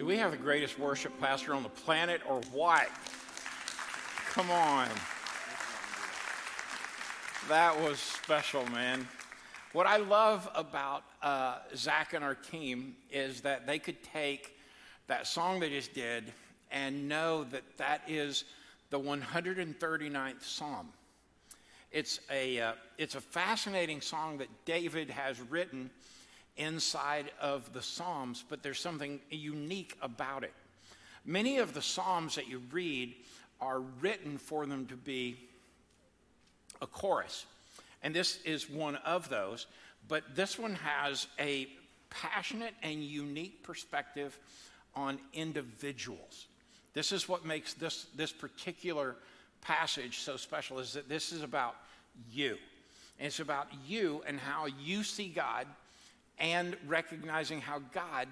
Do we have the greatest worship pastor on the planet or what? Come on. That was special, man. What I love about uh, Zach and our team is that they could take that song they just did and know that that is the 139th Psalm. It's a, uh, it's a fascinating song that David has written inside of the Psalms, but there's something unique about it. Many of the Psalms that you read are written for them to be a chorus. And this is one of those, but this one has a passionate and unique perspective on individuals. This is what makes this, this particular passage so special is that this is about you. And it's about you and how you see God and recognizing how God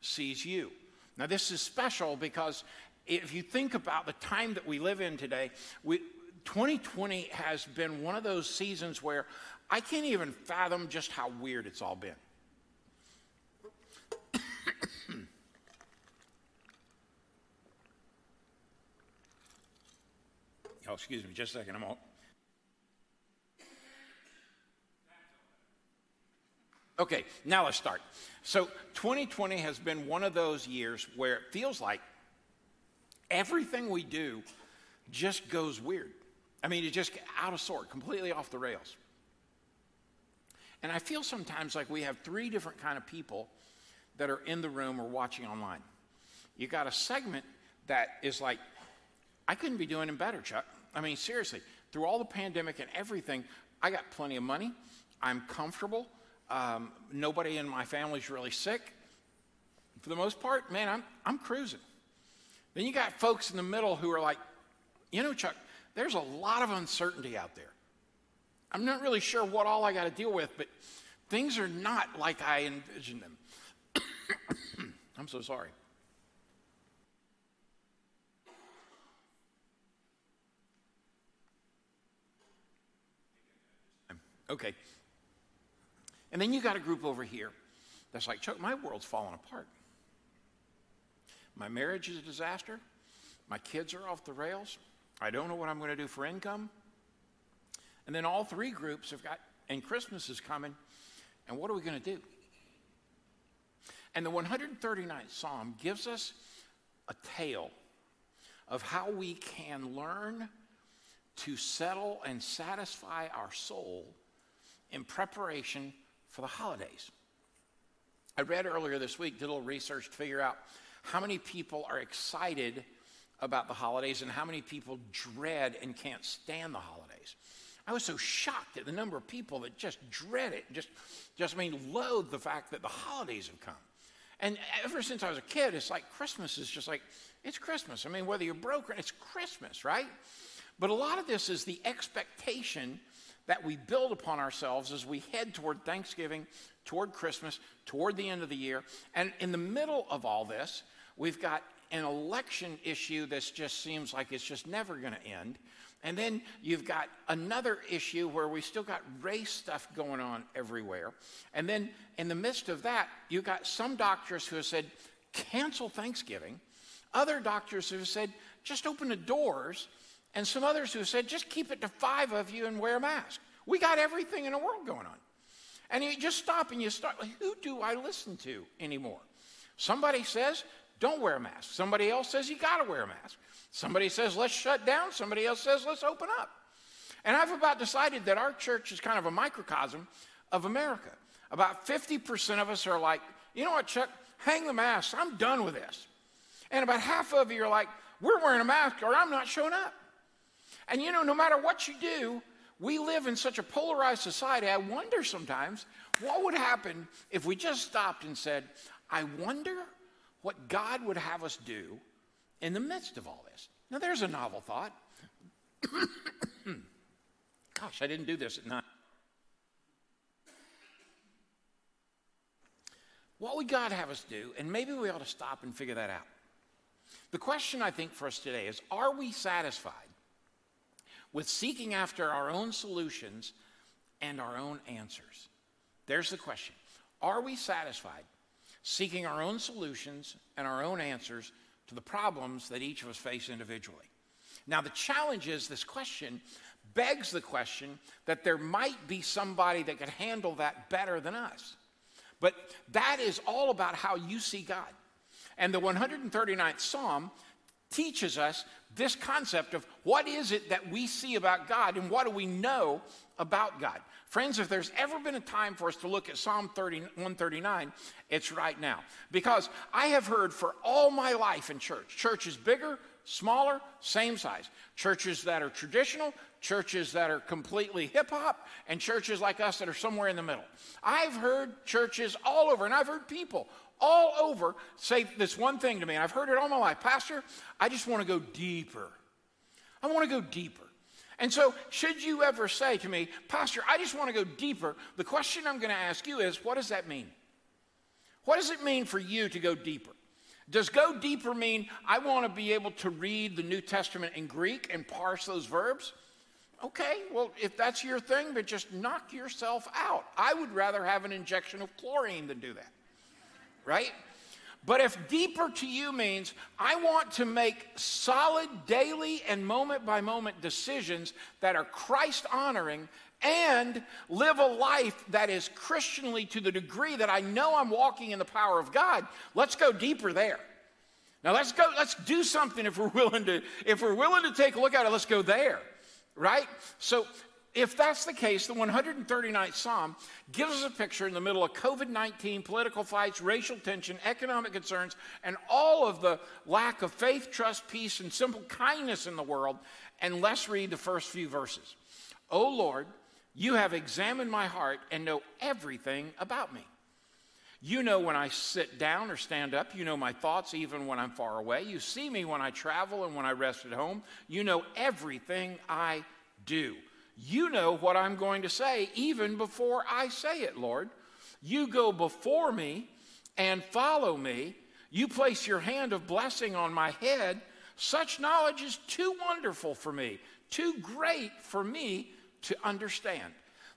sees you. Now, this is special because if you think about the time that we live in today, we, 2020 has been one of those seasons where I can't even fathom just how weird it's all been. oh, excuse me, just a second. I'm all. Okay, now let's start. So 2020 has been one of those years where it feels like everything we do just goes weird. I mean, it just out of sort, completely off the rails. And I feel sometimes like we have three different kind of people that are in the room or watching online. You got a segment that is like, I couldn't be doing it better, Chuck. I mean, seriously, through all the pandemic and everything, I got plenty of money. I'm comfortable. Um, nobody in my family's really sick. For the most part, man, I'm, I'm cruising. Then you got folks in the middle who are like, you know, Chuck, there's a lot of uncertainty out there. I'm not really sure what all I got to deal with, but things are not like I envisioned them. I'm so sorry. Okay. And then you got a group over here that's like, Chuck, my world's falling apart. My marriage is a disaster. My kids are off the rails. I don't know what I'm going to do for income. And then all three groups have got, and Christmas is coming, and what are we going to do? And the 139th Psalm gives us a tale of how we can learn to settle and satisfy our soul in preparation for the holidays. I read earlier this week, did a little research to figure out how many people are excited about the holidays and how many people dread and can't stand the holidays. I was so shocked at the number of people that just dread it, just, just I mean, loathe the fact that the holidays have come. And ever since I was a kid, it's like Christmas is just like, it's Christmas. I mean, whether you're broke or it's Christmas, right? But a lot of this is the expectation that we build upon ourselves as we head toward Thanksgiving, toward Christmas, toward the end of the year. And in the middle of all this, we've got an election issue that just seems like it's just never going to end. And then you've got another issue where we still got race stuff going on everywhere. And then in the midst of that, you've got some doctors who have said, cancel Thanksgiving. Other doctors who have said, just open the doors. And some others who said, just keep it to five of you and wear a mask. We got everything in the world going on. And you just stop and you start, who do I listen to anymore? Somebody says, don't wear a mask. Somebody else says you got to wear a mask. Somebody says let's shut down. Somebody else says let's open up. And I've about decided that our church is kind of a microcosm of America. About 50% of us are like, you know what, Chuck, hang the mask. I'm done with this. And about half of you are like, we're wearing a mask or I'm not showing up. And you know, no matter what you do, we live in such a polarized society. I wonder sometimes what would happen if we just stopped and said, I wonder what God would have us do in the midst of all this. Now, there's a novel thought. Gosh, I didn't do this at night. What would God have us do? And maybe we ought to stop and figure that out. The question I think for us today is Are we satisfied with seeking after our own solutions and our own answers? There's the question. Are we satisfied seeking our own solutions and our own answers to the problems that each of us face individually. Now, the challenge is this question begs the question that there might be somebody that could handle that better than us. But that is all about how you see God. And the 139th Psalm teaches us this concept of what is it that we see about God and what do we know about God. Friends, if there's ever been a time for us to look at Psalm 30, 139, it's right now. Because I have heard for all my life in church, church is bigger, smaller, same size. Churches that are traditional, churches that are completely hip hop, and churches like us that are somewhere in the middle. I've heard churches all over, and I've heard people all over say this one thing to me, and I've heard it all my life Pastor, I just want to go deeper. I want to go deeper. And so, should you ever say to me, Pastor, I just want to go deeper, the question I'm going to ask you is, what does that mean? What does it mean for you to go deeper? Does go deeper mean I want to be able to read the New Testament in Greek and parse those verbs? Okay, well, if that's your thing, but just knock yourself out. I would rather have an injection of chlorine than do that, right? But if deeper to you means I want to make solid daily and moment by moment decisions that are Christ honoring and live a life that is Christianly to the degree that I know I'm walking in the power of God, let's go deeper there. Now let's go, let's do something if we're willing to, if we're willing to take a look at it, let's go there. Right? So if that's the case, the 139th Psalm gives us a picture in the middle of COVID 19, political fights, racial tension, economic concerns, and all of the lack of faith, trust, peace, and simple kindness in the world. And let's read the first few verses. O Lord, you have examined my heart and know everything about me. You know when I sit down or stand up. You know my thoughts even when I'm far away. You see me when I travel and when I rest at home. You know everything I do. You know what I'm going to say even before I say it, Lord. You go before me and follow me. You place your hand of blessing on my head. Such knowledge is too wonderful for me, too great for me to understand.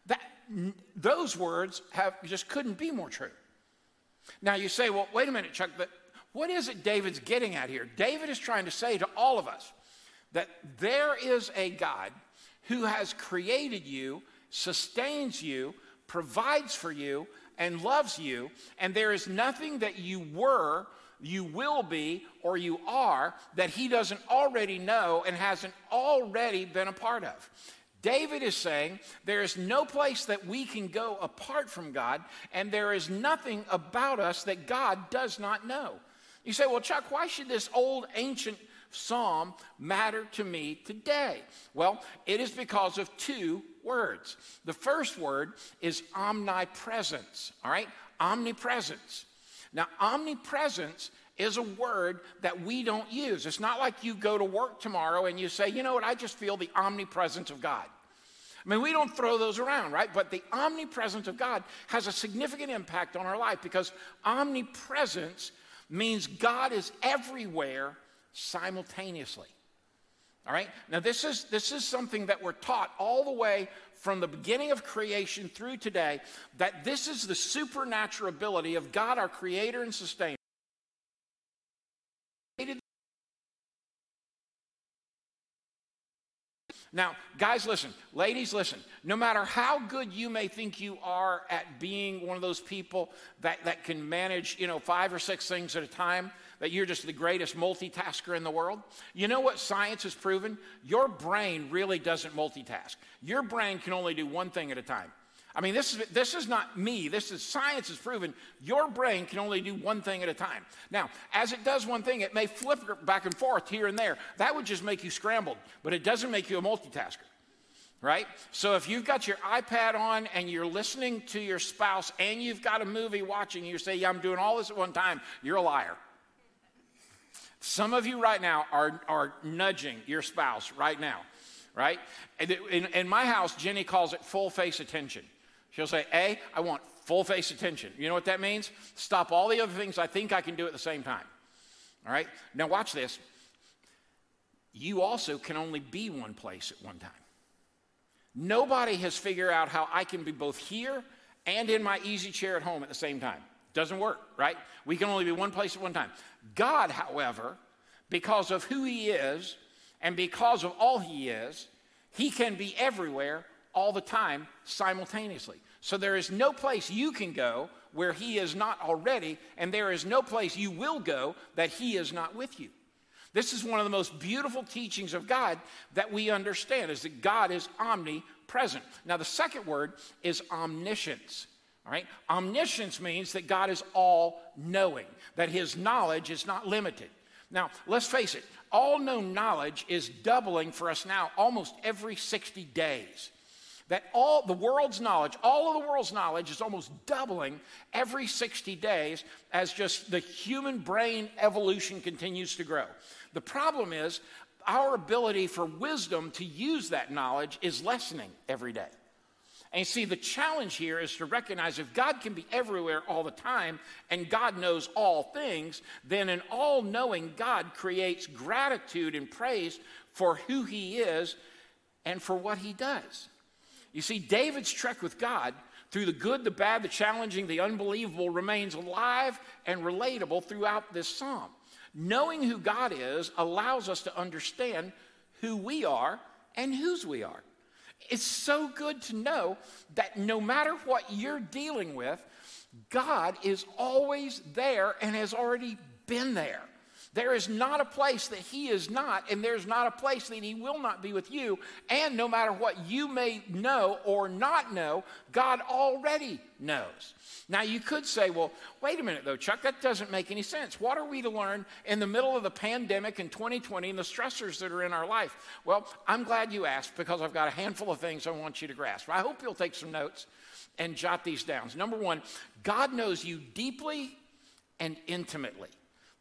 That, those words have, just couldn't be more true. Now you say, well, wait a minute, Chuck, but what is it David's getting at here? David is trying to say to all of us that there is a God who has created you, sustains you, provides for you, and loves you, and there is nothing that you were, you will be, or you are that he doesn't already know and hasn't already been a part of. David is saying there is no place that we can go apart from God, and there is nothing about us that God does not know. You say, well, Chuck, why should this old ancient psalm matter to me today? Well, it is because of two words. The first word is omnipresence, all right? Omnipresence. Now, omnipresence is a word that we don't use. It's not like you go to work tomorrow and you say, you know what, I just feel the omnipresence of God. I mean, we don't throw those around, right? But the omnipresence of God has a significant impact on our life because omnipresence means God is everywhere simultaneously. All right? Now, this is, this is something that we're taught all the way from the beginning of creation through today that this is the supernatural ability of God, our creator and sustainer. Now, guys, listen. Ladies, listen. No matter how good you may think you are at being one of those people that, that can manage, you know, five or six things at a time, that you're just the greatest multitasker in the world, you know what science has proven? Your brain really doesn't multitask. Your brain can only do one thing at a time. I mean, this is, this is not me. This is science has proven your brain can only do one thing at a time. Now, as it does one thing, it may flip back and forth here and there. That would just make you scrambled, but it doesn't make you a multitasker, right? So if you've got your iPad on and you're listening to your spouse and you've got a movie watching, you say, Yeah, I'm doing all this at one time, you're a liar. Some of you right now are, are nudging your spouse right now, right? In, in my house, Jenny calls it full face attention. She'll say, A, I want full face attention. You know what that means? Stop all the other things I think I can do at the same time. All right? Now, watch this. You also can only be one place at one time. Nobody has figured out how I can be both here and in my easy chair at home at the same time. Doesn't work, right? We can only be one place at one time. God, however, because of who He is and because of all He is, He can be everywhere all the time simultaneously. So there is no place you can go where He is not already, and there is no place you will go that He is not with you. This is one of the most beautiful teachings of God that we understand is that God is omnipresent. Now the second word is omniscience. All right? Omniscience means that God is all knowing, that his knowledge is not limited. Now, let's face it, all known knowledge is doubling for us now almost every 60 days. That all the world's knowledge, all of the world's knowledge is almost doubling every 60 days as just the human brain evolution continues to grow. The problem is our ability for wisdom to use that knowledge is lessening every day. And you see, the challenge here is to recognize if God can be everywhere all the time and God knows all things, then an all knowing God creates gratitude and praise for who he is and for what he does. You see, David's trek with God through the good, the bad, the challenging, the unbelievable remains alive and relatable throughout this psalm. Knowing who God is allows us to understand who we are and whose we are. It's so good to know that no matter what you're dealing with, God is always there and has already been there. There is not a place that He is not, and there's not a place that He will not be with you. And no matter what you may know or not know, God already knows. Now, you could say, well, wait a minute though, Chuck, that doesn't make any sense. What are we to learn in the middle of the pandemic in 2020 and the stressors that are in our life? Well, I'm glad you asked because I've got a handful of things I want you to grasp. I hope you'll take some notes and jot these down. Number one, God knows you deeply and intimately.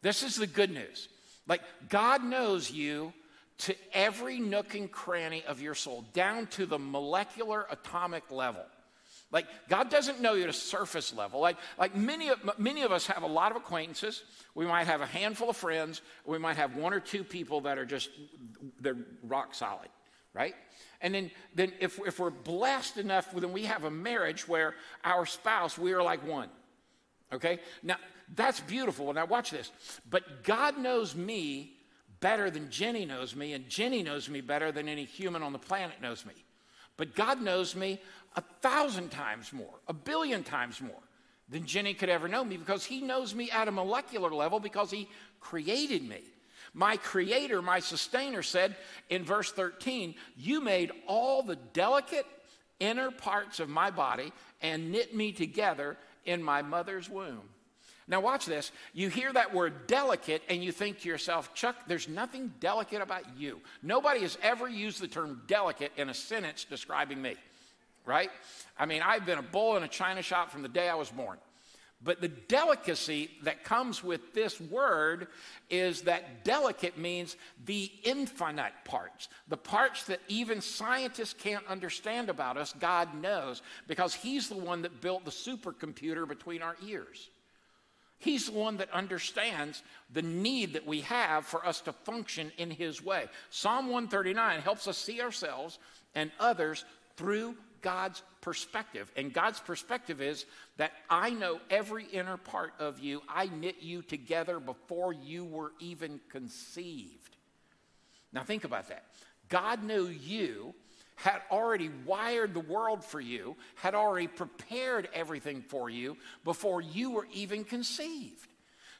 This is the good news. Like, God knows you to every nook and cranny of your soul, down to the molecular atomic level. Like, God doesn't know you at a surface level. Like, like many, of, many of us have a lot of acquaintances. We might have a handful of friends. We might have one or two people that are just, they're rock solid, right? And then, then if, if we're blessed enough, then we have a marriage where our spouse, we are like one. Okay? Now, that's beautiful. Now, watch this. But God knows me better than Jenny knows me, and Jenny knows me better than any human on the planet knows me. But God knows me a thousand times more, a billion times more than Jenny could ever know me because He knows me at a molecular level because He created me. My creator, my sustainer said in verse 13, You made all the delicate inner parts of my body and knit me together in my mother's womb. Now, watch this. You hear that word delicate and you think to yourself, Chuck, there's nothing delicate about you. Nobody has ever used the term delicate in a sentence describing me, right? I mean, I've been a bull in a china shop from the day I was born. But the delicacy that comes with this word is that delicate means the infinite parts, the parts that even scientists can't understand about us, God knows, because He's the one that built the supercomputer between our ears. He's the one that understands the need that we have for us to function in His way. Psalm 139 helps us see ourselves and others through God's perspective. And God's perspective is that I know every inner part of you. I knit you together before you were even conceived. Now, think about that. God knew you had already wired the world for you, had already prepared everything for you before you were even conceived.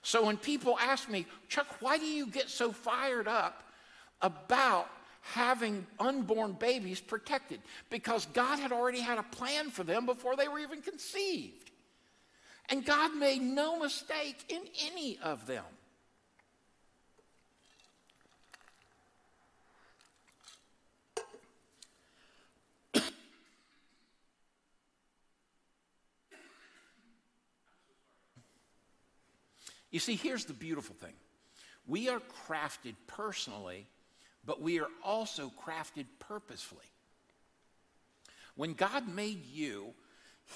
So when people ask me, Chuck, why do you get so fired up about having unborn babies protected? Because God had already had a plan for them before they were even conceived. And God made no mistake in any of them. You see, here's the beautiful thing we are crafted personally, but we are also crafted purposefully. When God made you,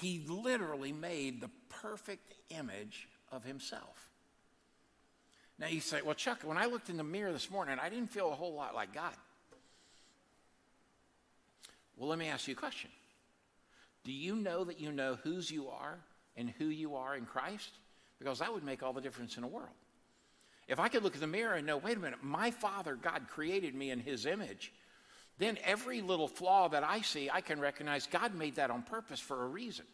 He literally made the perfect image of Himself. Now you say, well, Chuck, when I looked in the mirror this morning, I didn't feel a whole lot like God. Well, let me ask you a question. Do you know that you know whose you are and who you are in Christ? Because that would make all the difference in the world. If I could look in the mirror and know, wait a minute, my Father, God, created me in His image, then every little flaw that I see, I can recognize God made that on purpose for a reason.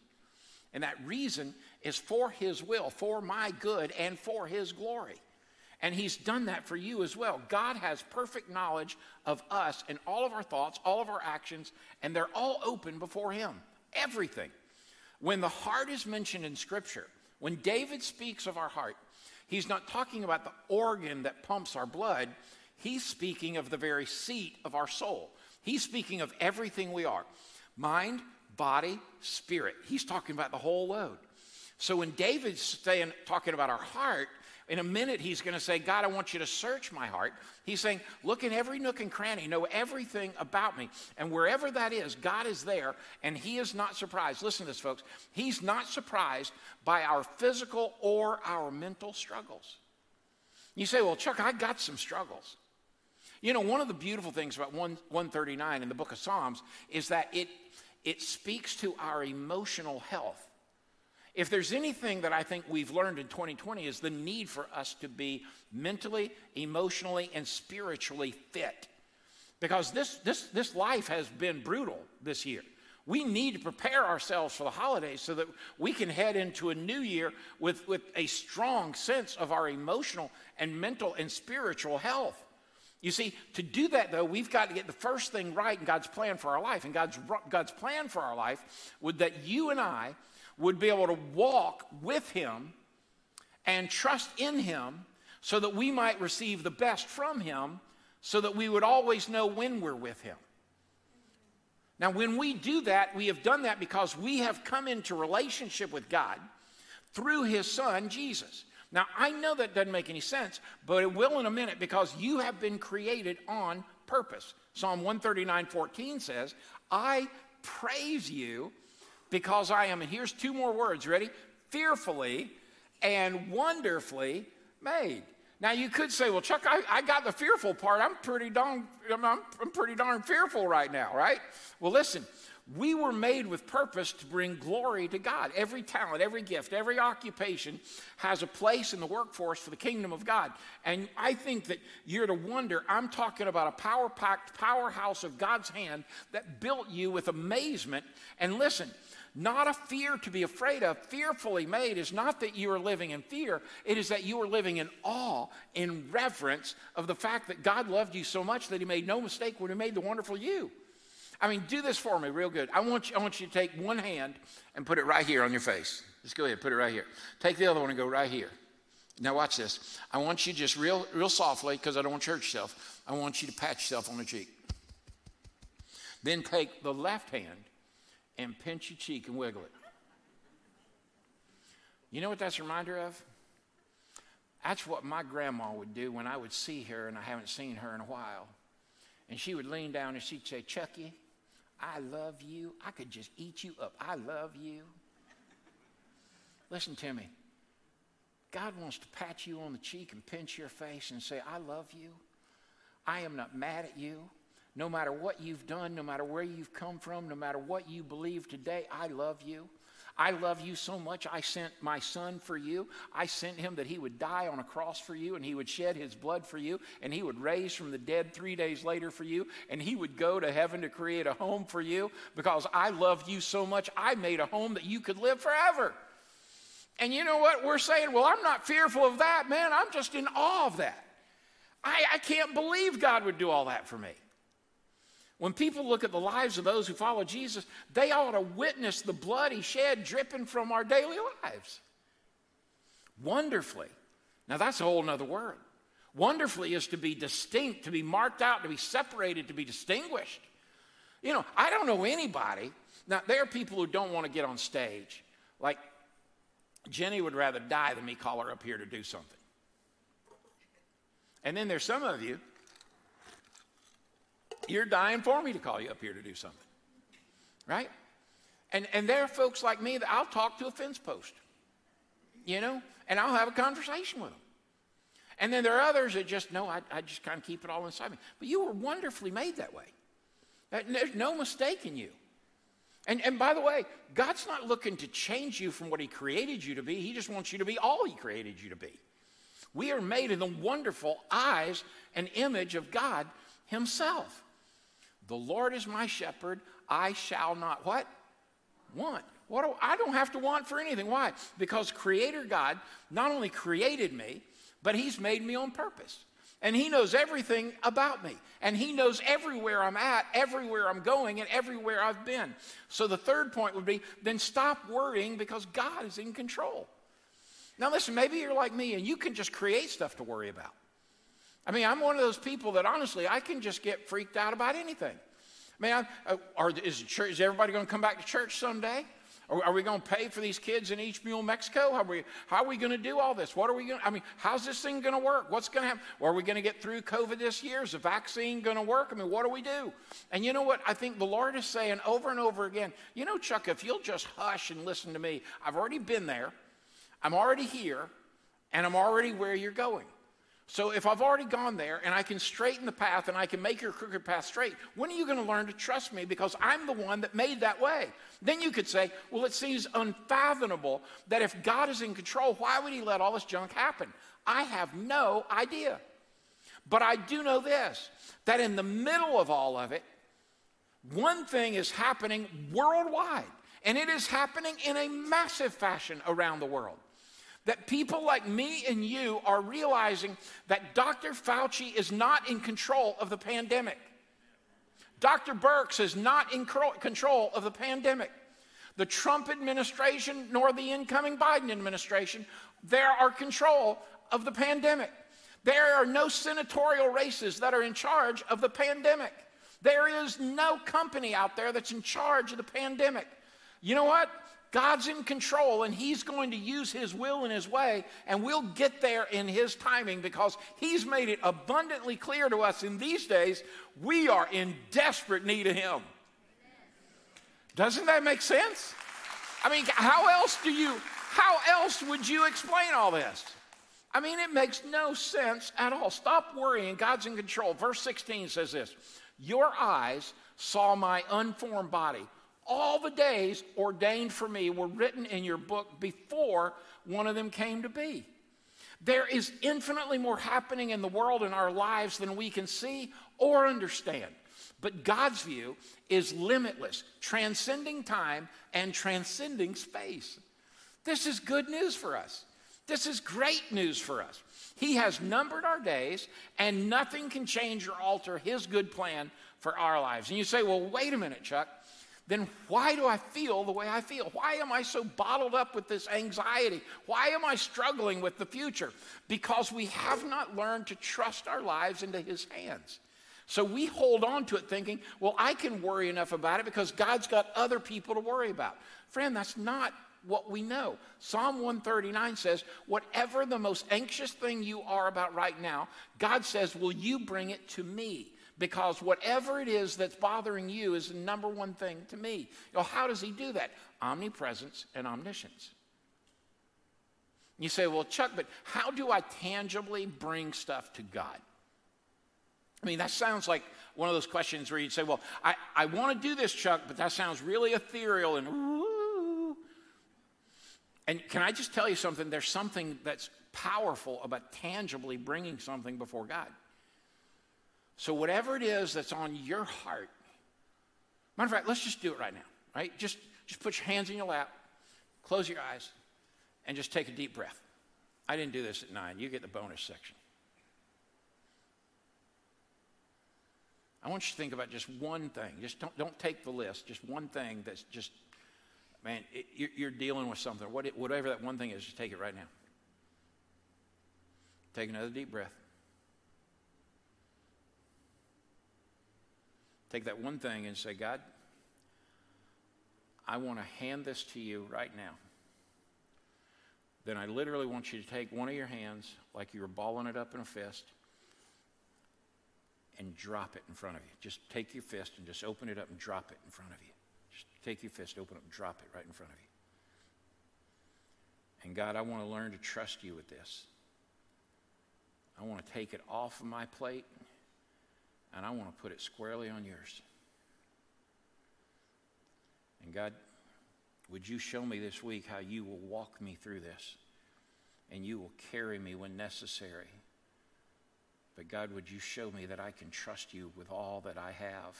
And that reason is for His will, for my good, and for His glory. And He's done that for you as well. God has perfect knowledge of us and all of our thoughts, all of our actions, and they're all open before Him. Everything. When the heart is mentioned in Scripture, when David speaks of our heart, He's not talking about the organ that pumps our blood. He's speaking of the very seat of our soul. He's speaking of everything we are mind, body, spirit. He's talking about the whole load. So when David's saying, talking about our heart, in a minute, he's going to say, God, I want you to search my heart. He's saying, look in every nook and cranny, know everything about me. And wherever that is, God is there, and he is not surprised. Listen to this, folks. He's not surprised by our physical or our mental struggles. You say, well, Chuck, I got some struggles. You know, one of the beautiful things about 1, 139 in the book of Psalms is that it, it speaks to our emotional health. If there's anything that I think we've learned in 2020 is the need for us to be mentally, emotionally, and spiritually fit. Because this, this, this life has been brutal this year. We need to prepare ourselves for the holidays so that we can head into a new year with, with a strong sense of our emotional and mental and spiritual health. You see, to do that though, we've got to get the first thing right in God's plan for our life. And God's, God's plan for our life would that you and I would be able to walk with Him and trust in Him so that we might receive the best from Him, so that we would always know when we're with Him. Now, when we do that, we have done that because we have come into relationship with God through His Son, Jesus. Now, I know that doesn't make any sense, but it will in a minute because you have been created on purpose. Psalm 139 14 says, I praise you because I am, and here's two more words, ready? Fearfully and wonderfully made. Now you could say, well, Chuck, I, I got the fearful part. I'm pretty darn, I'm, I'm pretty darn fearful right now, right? Well, listen, we were made with purpose to bring glory to God. Every talent, every gift, every occupation has a place in the workforce for the kingdom of God. And I think that you're to wonder I'm talking about a power packed powerhouse of God's hand that built you with amazement. And listen, not a fear to be afraid of. Fearfully made is not that you are living in fear, it is that you are living in awe, in reverence of the fact that God loved you so much that He made no mistake when He made the wonderful you. I mean, do this for me real good. I want you, I want you to take one hand and put it right here on your face. Just go ahead, put it right here. Take the other one and go right here. Now watch this. I want you just real, real softly, because I don't want to hurt yourself. I want you to pat yourself on the cheek. Then take the left hand and pinch your cheek and wiggle it. You know what that's a reminder of? That's what my grandma would do when I would see her and I haven't seen her in a while. And she would lean down and she'd say, Chucky, I love you. I could just eat you up. I love you. Listen to me. God wants to pat you on the cheek and pinch your face and say, I love you. I am not mad at you. No matter what you've done, no matter where you've come from, no matter what you believe today, I love you. I love you so much, I sent my son for you. I sent him that he would die on a cross for you, and he would shed his blood for you, and he would raise from the dead three days later for you, and he would go to heaven to create a home for you because I loved you so much, I made a home that you could live forever. And you know what? We're saying, well, I'm not fearful of that, man. I'm just in awe of that. I, I can't believe God would do all that for me. When people look at the lives of those who follow Jesus, they ought to witness the blood he shed dripping from our daily lives. Wonderfully. Now, that's a whole other word. Wonderfully is to be distinct, to be marked out, to be separated, to be distinguished. You know, I don't know anybody. Now, there are people who don't want to get on stage. Like, Jenny would rather die than me call her up here to do something. And then there's some of you you're dying for me to call you up here to do something. Right? And, and there are folks like me that I'll talk to a fence post, you know, and I'll have a conversation with them. And then there are others that just, no, I, I just kind of keep it all inside me. But you were wonderfully made that way. There's no mistake in you. And, and by the way, God's not looking to change you from what He created you to be. He just wants you to be all He created you to be. We are made in the wonderful eyes and image of God Himself. The Lord is my shepherd, I shall not what? Want. What do, I don't have to want for anything. Why? Because Creator God not only created me, but He's made me on purpose. And He knows everything about me. And He knows everywhere I'm at, everywhere I'm going, and everywhere I've been. So the third point would be then stop worrying because God is in control. Now, listen, maybe you're like me and you can just create stuff to worry about. I mean, I'm one of those people that honestly, I can just get freaked out about anything. I, uh, are, is, church, is everybody going to come back to church someday? Are, are we going to pay for these kids in East Mule, Mexico? How are we, how are we going to do all this? What are we going to, I mean, how's this thing going to work? What's going to happen? Are we going to get through COVID this year? Is the vaccine going to work? I mean, what do we do? And you know what? I think the Lord is saying over and over again, you know, Chuck, if you'll just hush and listen to me, I've already been there, I'm already here, and I'm already where you're going. So if I've already gone there and I can straighten the path and I can make your crooked path straight, when are you going to learn to trust me because I'm the one that made that way? Then you could say, well, it seems unfathomable that if God is in control, why would he let all this junk happen? I have no idea. But I do know this that in the middle of all of it, one thing is happening worldwide, and it is happening in a massive fashion around the world that people like me and you are realizing that Dr. Fauci is not in control of the pandemic. Dr. Birx is not in control of the pandemic. The Trump administration nor the incoming Biden administration, they are control of the pandemic. There are no senatorial races that are in charge of the pandemic. There is no company out there that's in charge of the pandemic. You know what? God's in control and He's going to use His will and His way, and we'll get there in His timing because He's made it abundantly clear to us in these days we are in desperate need of Him. Doesn't that make sense? I mean, how else do you, how else would you explain all this? I mean, it makes no sense at all. Stop worrying. God's in control. Verse 16 says this Your eyes saw my unformed body. All the days ordained for me were written in your book before one of them came to be. There is infinitely more happening in the world in our lives than we can see or understand. But God's view is limitless, transcending time and transcending space. This is good news for us. This is great news for us. He has numbered our days, and nothing can change or alter His good plan for our lives. And you say, well, wait a minute, Chuck then why do I feel the way I feel? Why am I so bottled up with this anxiety? Why am I struggling with the future? Because we have not learned to trust our lives into His hands. So we hold on to it thinking, well, I can worry enough about it because God's got other people to worry about. Friend, that's not what we know. Psalm 139 says, whatever the most anxious thing you are about right now, God says, will you bring it to me? Because whatever it is that's bothering you is the number one thing to me. You know, how does he do that? Omnipresence and omniscience. You say, well, Chuck, but how do I tangibly bring stuff to God? I mean, that sounds like one of those questions where you'd say, well, I, I want to do this, Chuck, but that sounds really ethereal and ooh. And can I just tell you something? There's something that's powerful about tangibly bringing something before God. So, whatever it is that's on your heart, matter of fact, let's just do it right now, right? Just, just put your hands in your lap, close your eyes, and just take a deep breath. I didn't do this at nine. You get the bonus section. I want you to think about just one thing. Just don't, don't take the list. Just one thing that's just, man, it, you're, dealing with something. What it, whatever that one thing is, just take it right now. Take another deep breath. Take that one thing and say, God, I want to hand this to you right now. Then I literally want you to take one of your hands, like you were balling it up in a fist, and drop it in front of you. Just take your fist and just open it up and drop it in front of you. Just take your fist, open it, and drop it right in front of you. And God, I want to learn to trust you with this. I want to take it off of my plate and I want to put it squarely on yours. And God, would you show me this week how you will walk me through this and you will carry me when necessary? But God, would you show me that I can trust you with all that I have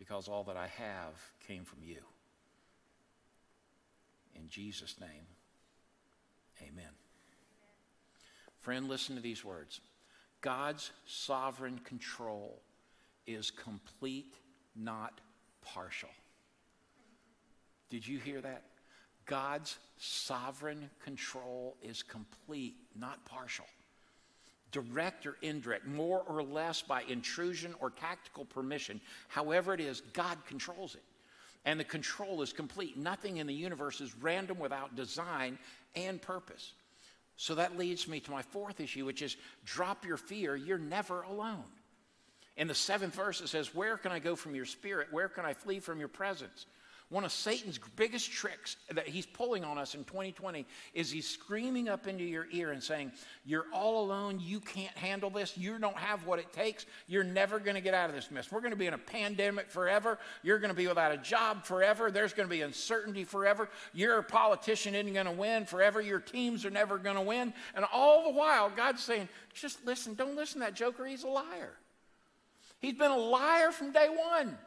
because all that I have came from you. In Jesus' name, amen. Friend, listen to these words God's sovereign control is complete, not partial. Did you hear that? God's sovereign control is complete, not partial. Direct or indirect, more or less by intrusion or tactical permission, however it is, God controls it. And the control is complete. Nothing in the universe is random without design and purpose. So that leads me to my fourth issue, which is drop your fear. You're never alone. In the seventh verse, it says, Where can I go from your spirit? Where can I flee from your presence? One of Satan's biggest tricks that he's pulling on us in 2020 is he's screaming up into your ear and saying, You're all alone. You can't handle this. You don't have what it takes. You're never going to get out of this mess. We're going to be in a pandemic forever. You're going to be without a job forever. There's going to be uncertainty forever. Your politician isn't going to win forever. Your teams are never going to win. And all the while, God's saying, Just listen. Don't listen to that joker. He's a liar. He's been a liar from day one.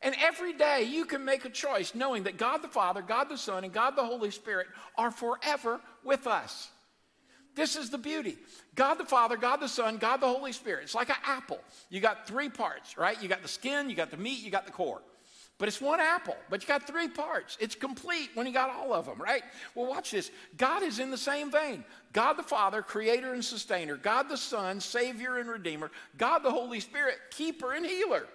And every day you can make a choice knowing that God the Father, God the Son, and God the Holy Spirit are forever with us. This is the beauty. God the Father, God the Son, God the Holy Spirit. It's like an apple. You got three parts, right? You got the skin, you got the meat, you got the core. But it's one apple, but you got three parts. It's complete when you got all of them, right? Well, watch this. God is in the same vein. God the Father, creator and sustainer. God the Son, savior and redeemer. God the Holy Spirit, keeper and healer.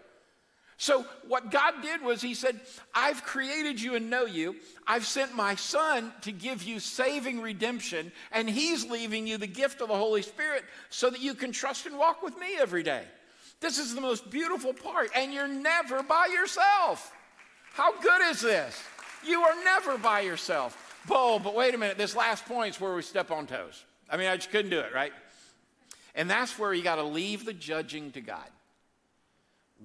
So, what God did was He said, I've created you and know you. I've sent my Son to give you saving redemption, and He's leaving you the gift of the Holy Spirit so that you can trust and walk with me every day. This is the most beautiful part, and you're never by yourself. How good is this? You are never by yourself. Oh, but wait a minute, this last point is where we step on toes. I mean, I just couldn't do it, right? And that's where you got to leave the judging to God.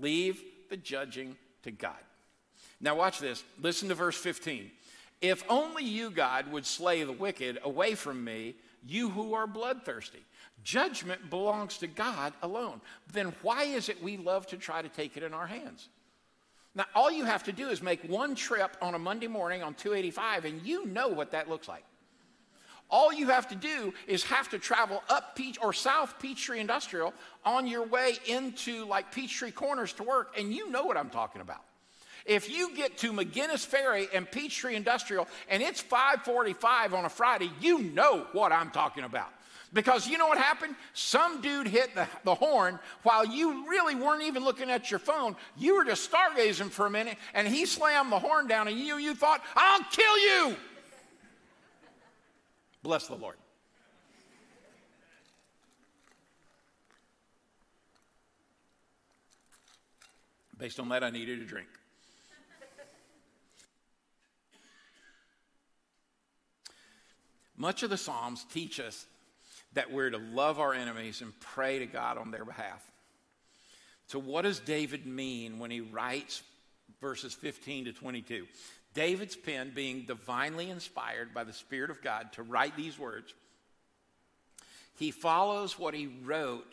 Leave the judging to God. Now, watch this. Listen to verse 15. If only you, God, would slay the wicked away from me, you who are bloodthirsty. Judgment belongs to God alone. Then why is it we love to try to take it in our hands? Now, all you have to do is make one trip on a Monday morning on 285, and you know what that looks like. All you have to do is have to travel up Peach or South Peachtree Industrial on your way into like Peachtree Corners to work, and you know what I'm talking about. If you get to McGinnis Ferry and Peachtree Industrial and it's 545 on a Friday, you know what I'm talking about. Because you know what happened? Some dude hit the, the horn while you really weren't even looking at your phone. You were just stargazing for a minute, and he slammed the horn down, and you, you thought, I'll kill you. Bless the Lord. Based on that, I needed a drink. Much of the Psalms teach us that we're to love our enemies and pray to God on their behalf. So, what does David mean when he writes verses 15 to 22? David's pen being divinely inspired by the Spirit of God to write these words, he follows what he wrote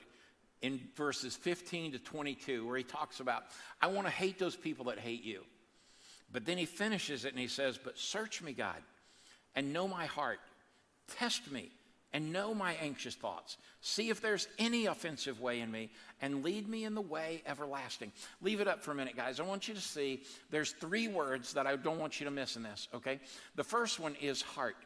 in verses 15 to 22, where he talks about, I want to hate those people that hate you. But then he finishes it and he says, But search me, God, and know my heart. Test me and know my anxious thoughts. See if there's any offensive way in me and lead me in the way everlasting. Leave it up for a minute, guys. I want you to see there's three words that I don't want you to miss in this, okay? The first one is heart.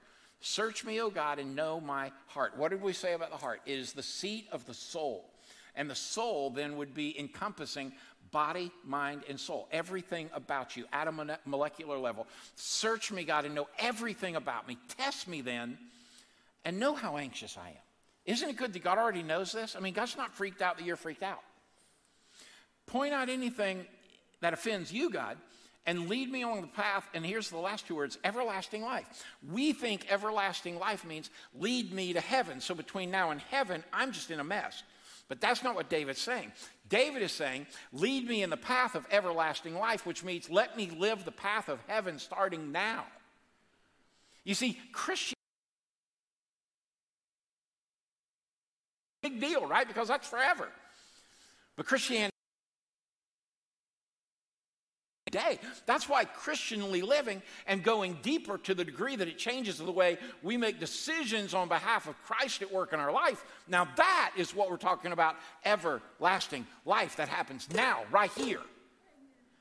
Search me, O God, and know my heart. What did we say about the heart? It is the seat of the soul. And the soul then would be encompassing body, mind, and soul. Everything about you at a molecular level. Search me, God, and know everything about me. Test me then and know how anxious I am. Isn't it good that God already knows this? I mean, God's not freaked out that you're freaked out. Point out anything that offends you, God, and lead me along the path. And here's the last two words everlasting life. We think everlasting life means lead me to heaven. So between now and heaven, I'm just in a mess. But that's not what David's saying. David is saying, Lead me in the path of everlasting life, which means let me live the path of heaven starting now. You see, Christian. Big deal, right? Because that's forever. But Christianity day. That's why Christianly living and going deeper to the degree that it changes the way we make decisions on behalf of Christ at work in our life. Now, that is what we're talking about everlasting life that happens now, right here.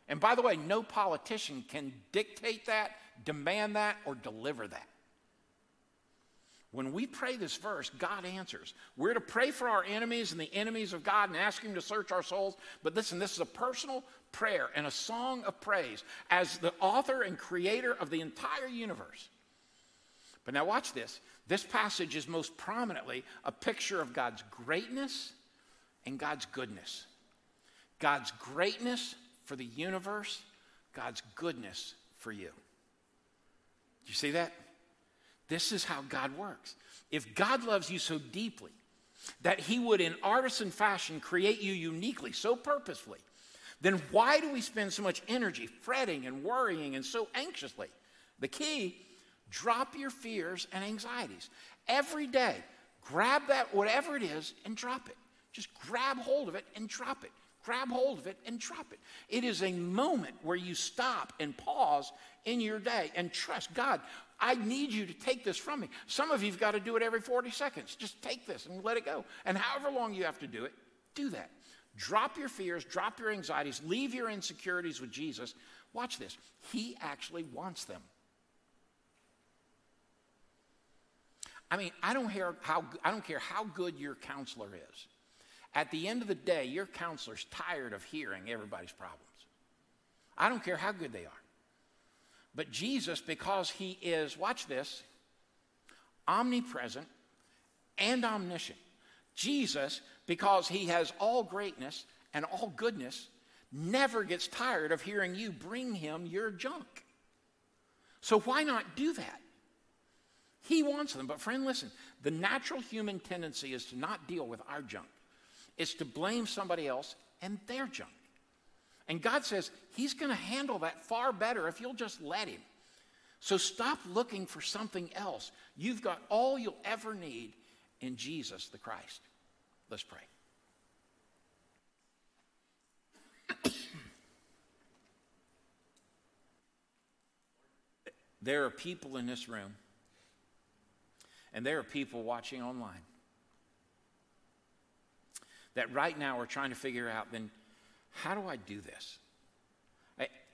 And by the way, no politician can dictate that, demand that, or deliver that. When we pray this verse, God answers. We're to pray for our enemies and the enemies of God and ask Him to search our souls. But listen, this is a personal prayer and a song of praise as the author and creator of the entire universe. But now, watch this. This passage is most prominently a picture of God's greatness and God's goodness. God's greatness for the universe, God's goodness for you. Do you see that? This is how God works. If God loves you so deeply that he would, in artisan fashion, create you uniquely, so purposefully, then why do we spend so much energy fretting and worrying and so anxiously? The key drop your fears and anxieties. Every day, grab that, whatever it is, and drop it. Just grab hold of it and drop it. Grab hold of it and drop it. It is a moment where you stop and pause in your day and trust God. I need you to take this from me. Some of you've got to do it every 40 seconds. Just take this and let it go. And however long you have to do it, do that. Drop your fears, drop your anxieties, leave your insecurities with Jesus. Watch this. He actually wants them. I mean, I don't, care how, I don't care how good your counselor is. At the end of the day, your counselor's tired of hearing everybody's problems. I don't care how good they are. But Jesus, because he is, watch this, omnipresent and omniscient, Jesus, because he has all greatness and all goodness, never gets tired of hearing you bring him your junk. So why not do that? He wants them. But, friend, listen the natural human tendency is to not deal with our junk, it's to blame somebody else and their junk. And God says He's going to handle that far better if you'll just let Him. So stop looking for something else. You've got all you'll ever need in Jesus the Christ. Let's pray. there are people in this room, and there are people watching online that right now are trying to figure out then, how do I do this?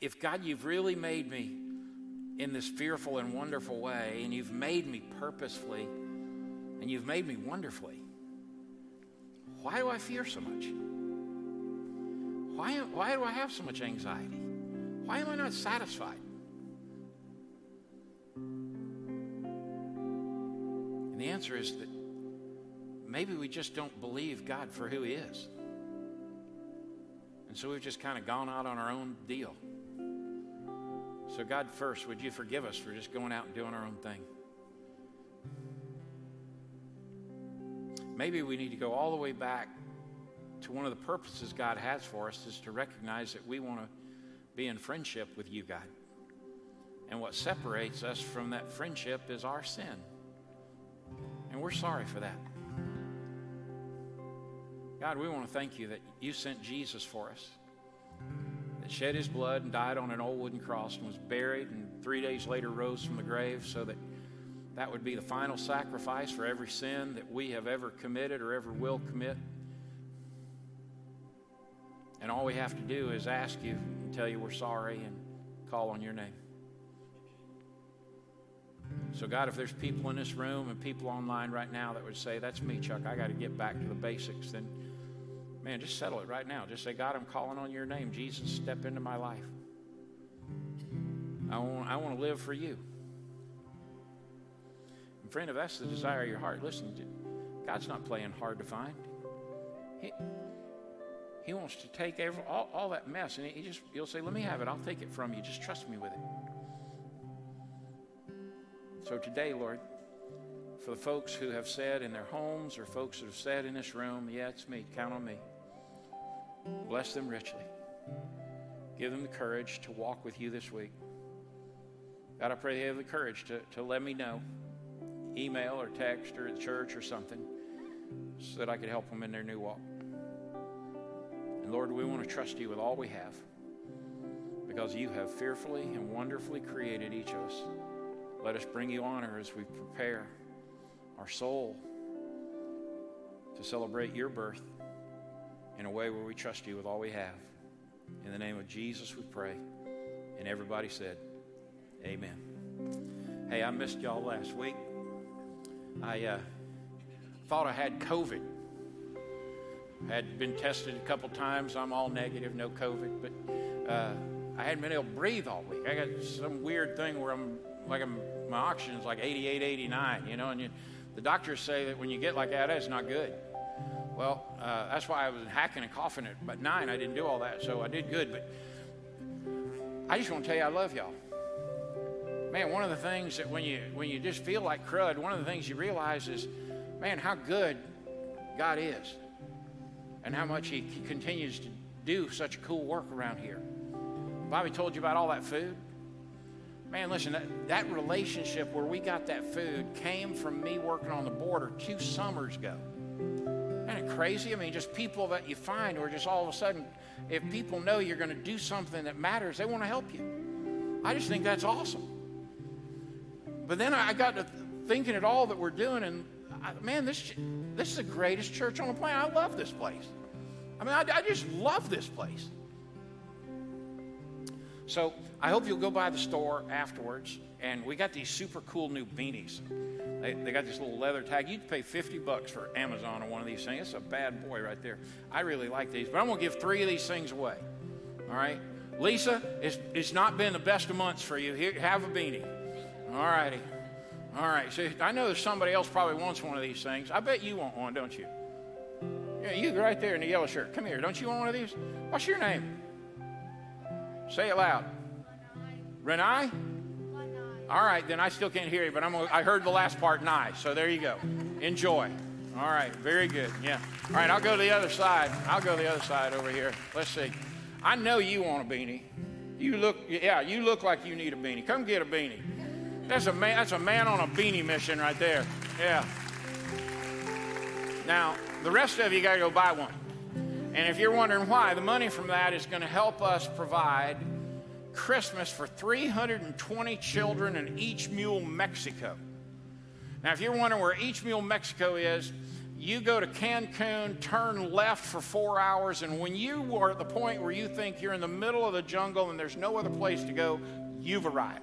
If God, you've really made me in this fearful and wonderful way, and you've made me purposefully, and you've made me wonderfully, why do I fear so much? Why, why do I have so much anxiety? Why am I not satisfied? And the answer is that maybe we just don't believe God for who He is. And so we've just kind of gone out on our own deal. So, God, first, would you forgive us for just going out and doing our own thing? Maybe we need to go all the way back to one of the purposes God has for us is to recognize that we want to be in friendship with you, God. And what separates us from that friendship is our sin. And we're sorry for that. God, we want to thank you that you sent Jesus for us, that shed his blood and died on an old wooden cross and was buried and three days later rose from the grave so that that would be the final sacrifice for every sin that we have ever committed or ever will commit. And all we have to do is ask you and tell you we're sorry and call on your name. So, God, if there's people in this room and people online right now that would say, That's me, Chuck, I got to get back to the basics, then, man, just settle it right now. Just say, God, I'm calling on your name. Jesus, step into my life. I want, I want to live for you. Friend, if that's the desire of your heart, listen, God's not playing hard to find. He, he wants to take every, all, all that mess and he just, you'll say, Let me have it. I'll take it from you. Just trust me with it. So today, Lord, for the folks who have said in their homes or folks who have said in this room, Yeah, it's me, count on me. Bless them richly. Give them the courage to walk with you this week. God, I pray they have the courage to, to let me know, email or text or at church or something, so that I could help them in their new walk. And Lord, we want to trust you with all we have because you have fearfully and wonderfully created each of us. Let us bring you honor as we prepare our soul to celebrate your birth in a way where we trust you with all we have. In the name of Jesus, we pray. And everybody said, Amen. Hey, I missed y'all last week. I uh, thought I had COVID. Had been tested a couple times. I'm all negative, no COVID, but uh, I hadn't been able to breathe all week. I got some weird thing where I'm like I'm, my oxygen's like 88, 89, you know, and you, the doctors say that when you get like that, it's not good. Well, uh, that's why I was hacking and coughing at but nine. I didn't do all that, so I did good. But I just want to tell you, I love y'all. Man, one of the things that when you when you just feel like crud, one of the things you realize is, man, how good God is, and how much He, he continues to do such cool work around here. Bobby told you about all that food. Man, listen, that, that relationship where we got that food came from me working on the border two summers ago. Isn't it crazy? I mean, just people that you find are just all of a sudden, if people know you're going to do something that matters, they want to help you. I just think that's awesome. But then I got to thinking at all that we're doing, and I, man, this this is the greatest church on the planet. I love this place. I mean, I, I just love this place. So I hope you'll go by the store afterwards. And we got these super cool new beanies. They, they got this little leather tag. You'd pay 50 bucks for Amazon on one of these things. It's a bad boy right there. I really like these, but I'm going to give three of these things away. All right? Lisa, it's, it's not been the best of months for you. Here, have a beanie. All righty. All right. So I know there's somebody else probably wants one of these things. I bet you want one, don't you? Yeah, you right there in the yellow shirt. Come here. Don't you want one of these? What's your name? Say it loud. Renai? All right, then I still can't hear you, but I'm, I heard the last part, nice. So there you go. Enjoy. All right, very good. Yeah. All right, I'll go to the other side. I'll go to the other side over here. Let's see. I know you want a beanie. You look, yeah, you look like you need a beanie. Come get a beanie. That's a man. That's a man on a beanie mission right there. Yeah. Now the rest of you got to go buy one. And if you're wondering why, the money from that is going to help us provide Christmas for 320 children in Each Mule, Mexico. Now, if you're wondering where Each Mule, Mexico is, you go to Cancun, turn left for four hours, and when you are at the point where you think you're in the middle of the jungle and there's no other place to go, you've arrived.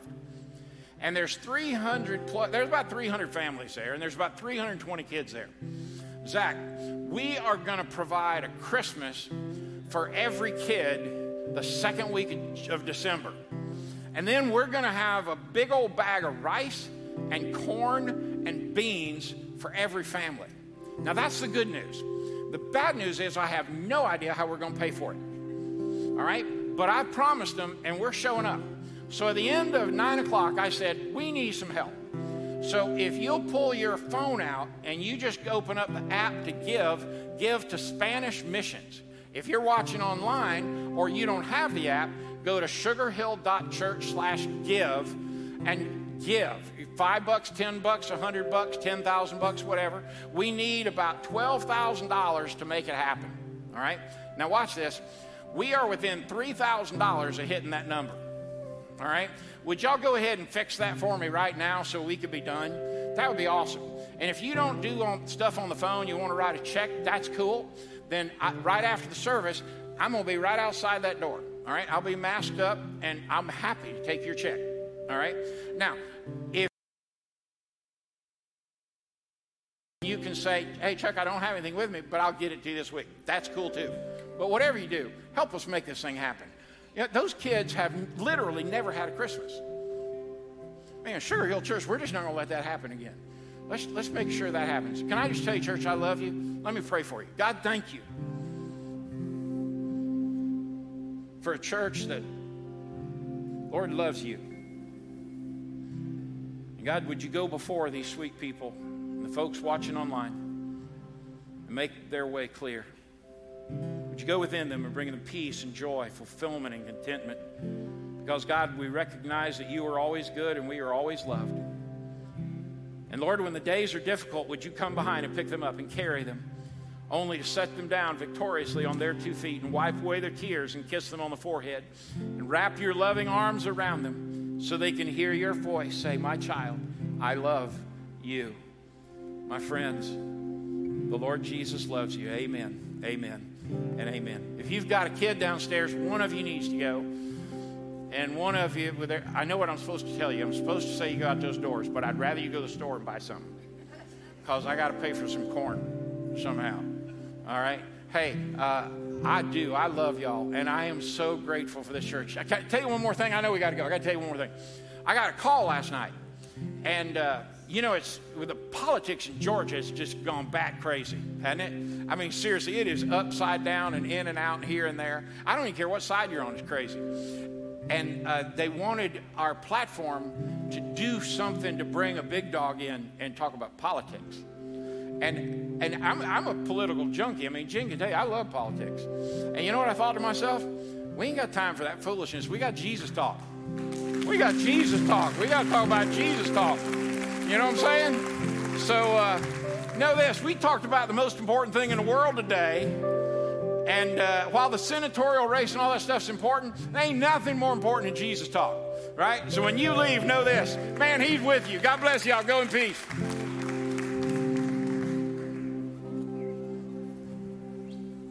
And there's 300 plus, there's about 300 families there, and there's about 320 kids there. Zach, we are going to provide a Christmas for every kid the second week of December. And then we're going to have a big old bag of rice and corn and beans for every family. Now, that's the good news. The bad news is I have no idea how we're going to pay for it. All right? But I promised them, and we're showing up. So at the end of nine o'clock, I said, We need some help. So if you'll pull your phone out and you just open up the app to give, give to Spanish Missions. If you're watching online or you don't have the app, go to sugarhill.church slash give and give. Five bucks, ten bucks, a hundred bucks, ten thousand bucks, whatever. We need about twelve thousand dollars to make it happen. All right? Now watch this. We are within three thousand dollars of hitting that number. All right? Would y'all go ahead and fix that for me right now so we could be done? That would be awesome. And if you don't do on, stuff on the phone, you want to write a check, that's cool. Then I, right after the service, I'm going to be right outside that door. All right? I'll be masked up and I'm happy to take your check. All right? Now, if you can say, hey, Chuck, I don't have anything with me, but I'll get it to you this week. That's cool too. But whatever you do, help us make this thing happen. You know, those kids have literally never had a Christmas. Man, Sugar Hill Church, we're just not going to let that happen again. Let's, let's make sure that happens. Can I just tell you, church, I love you? Let me pray for you. God, thank you for a church that, Lord, loves you. And God, would you go before these sweet people and the folks watching online and make their way clear. You go within them and bring them peace and joy, fulfillment and contentment? Because, God, we recognize that you are always good and we are always loved. And Lord, when the days are difficult, would you come behind and pick them up and carry them, only to set them down victoriously on their two feet and wipe away their tears and kiss them on the forehead and wrap your loving arms around them so they can hear your voice say, My child, I love you. My friends, the Lord Jesus loves you. Amen. Amen. And amen. If you've got a kid downstairs, one of you needs to go. And one of you, I know what I'm supposed to tell you. I'm supposed to say you go out those doors, but I'd rather you go to the store and buy something because I got to pay for some corn somehow. All right? Hey, uh, I do. I love y'all, and I am so grateful for this church. I can tell you one more thing. I know we got to go. I got to tell you one more thing. I got a call last night, and uh, you know, it's with the politics in Georgia, it's just gone back crazy, hasn't it? I mean, seriously, it is upside down and in and out and here and there. I don't even care what side you're on; it's crazy and uh, they wanted our platform to do something to bring a big dog in and talk about politics. And, and I'm, I'm a political junkie. I mean, Jen can tell you, I love politics. And you know what I thought to myself? We ain't got time for that foolishness. We got Jesus talk. We got Jesus talk. We got to talk about Jesus talk. You know what I'm saying? So, uh, know this we talked about the most important thing in the world today and uh, while the senatorial race and all that stuff's important, there ain't nothing more important than Jesus talk, right? So when you leave, know this man, he's with you. God bless y'all. Go in peace.